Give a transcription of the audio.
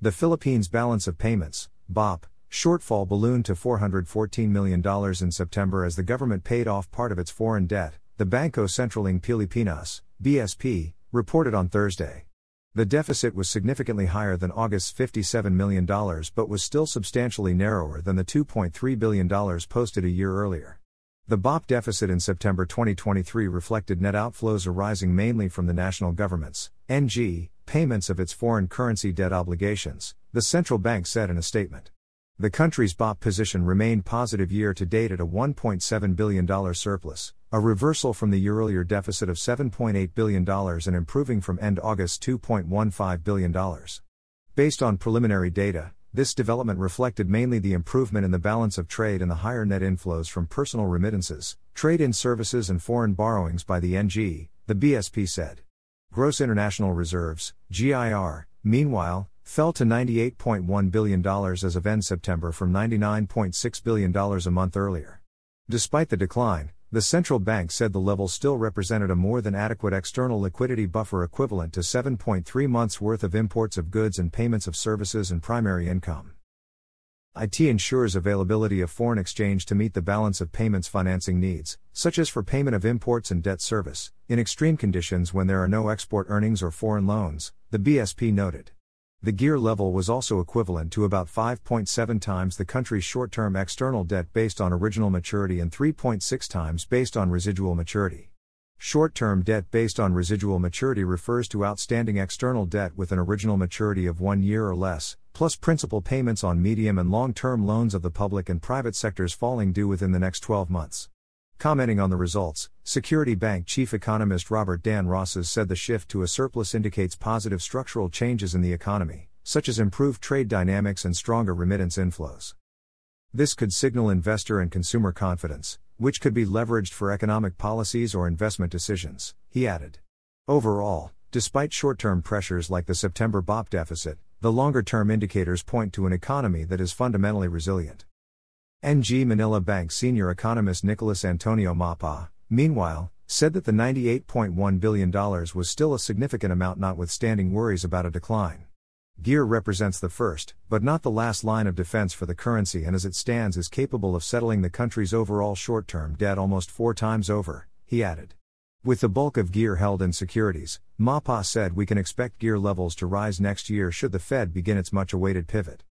The Philippines balance of payments, BOP, shortfall ballooned to $414 million in September as the government paid off part of its foreign debt, the Banco Sentral ng Pilipinas, BSP, reported on Thursday. The deficit was significantly higher than August's $57 million but was still substantially narrower than the $2.3 billion posted a year earlier. The BOP deficit in September 2023 reflected net outflows arising mainly from the national government's NG payments of its foreign currency debt obligations, the central bank said in a statement. The country's BOP position remained positive year to date at a $1.7 billion surplus, a reversal from the year earlier deficit of $7.8 billion and improving from end August $2.15 billion. Based on preliminary data, this development reflected mainly the improvement in the balance of trade and the higher net inflows from personal remittances, trade in services, and foreign borrowings by the NG, the BSP said. Gross international reserves, GIR, meanwhile, fell to $98.1 billion as of end September from $99.6 billion a month earlier. Despite the decline, the central bank said the level still represented a more than adequate external liquidity buffer equivalent to 7.3 months' worth of imports of goods and payments of services and primary income. IT ensures availability of foreign exchange to meet the balance of payments financing needs, such as for payment of imports and debt service, in extreme conditions when there are no export earnings or foreign loans, the BSP noted. The GIR level was also equivalent to about 5.7 times the country's short term external debt based on original maturity and 3.6 times based on residual maturity. Short term debt based on residual maturity refers to outstanding external debt with an original maturity of one year or less, plus principal payments on medium and long term loans of the public and private sectors falling due within the next 12 months. Commenting on the results, Security Bank chief economist Robert Dan Roces said the shift to a surplus indicates positive structural changes in the economy, such as improved trade dynamics and stronger remittance inflows. This could signal investor and consumer confidence, which could be leveraged for economic policies or investment decisions, he added. Overall, despite short term pressures like the September BOP deficit, the longer term indicators point to an economy that is fundamentally resilient. ING Manila Bank senior economist Nicholas Antonio Mapa, meanwhile, said that the $98.1 billion was still a significant amount notwithstanding worries about a decline. GIR represents the first, but not the last line of defense for the currency and as it stands is capable of settling the country's overall short term debt almost four times over, he added. With the bulk of GIR held in securities, Mapa said we can expect GIR levels to rise next year should the Fed begin its much awaited pivot.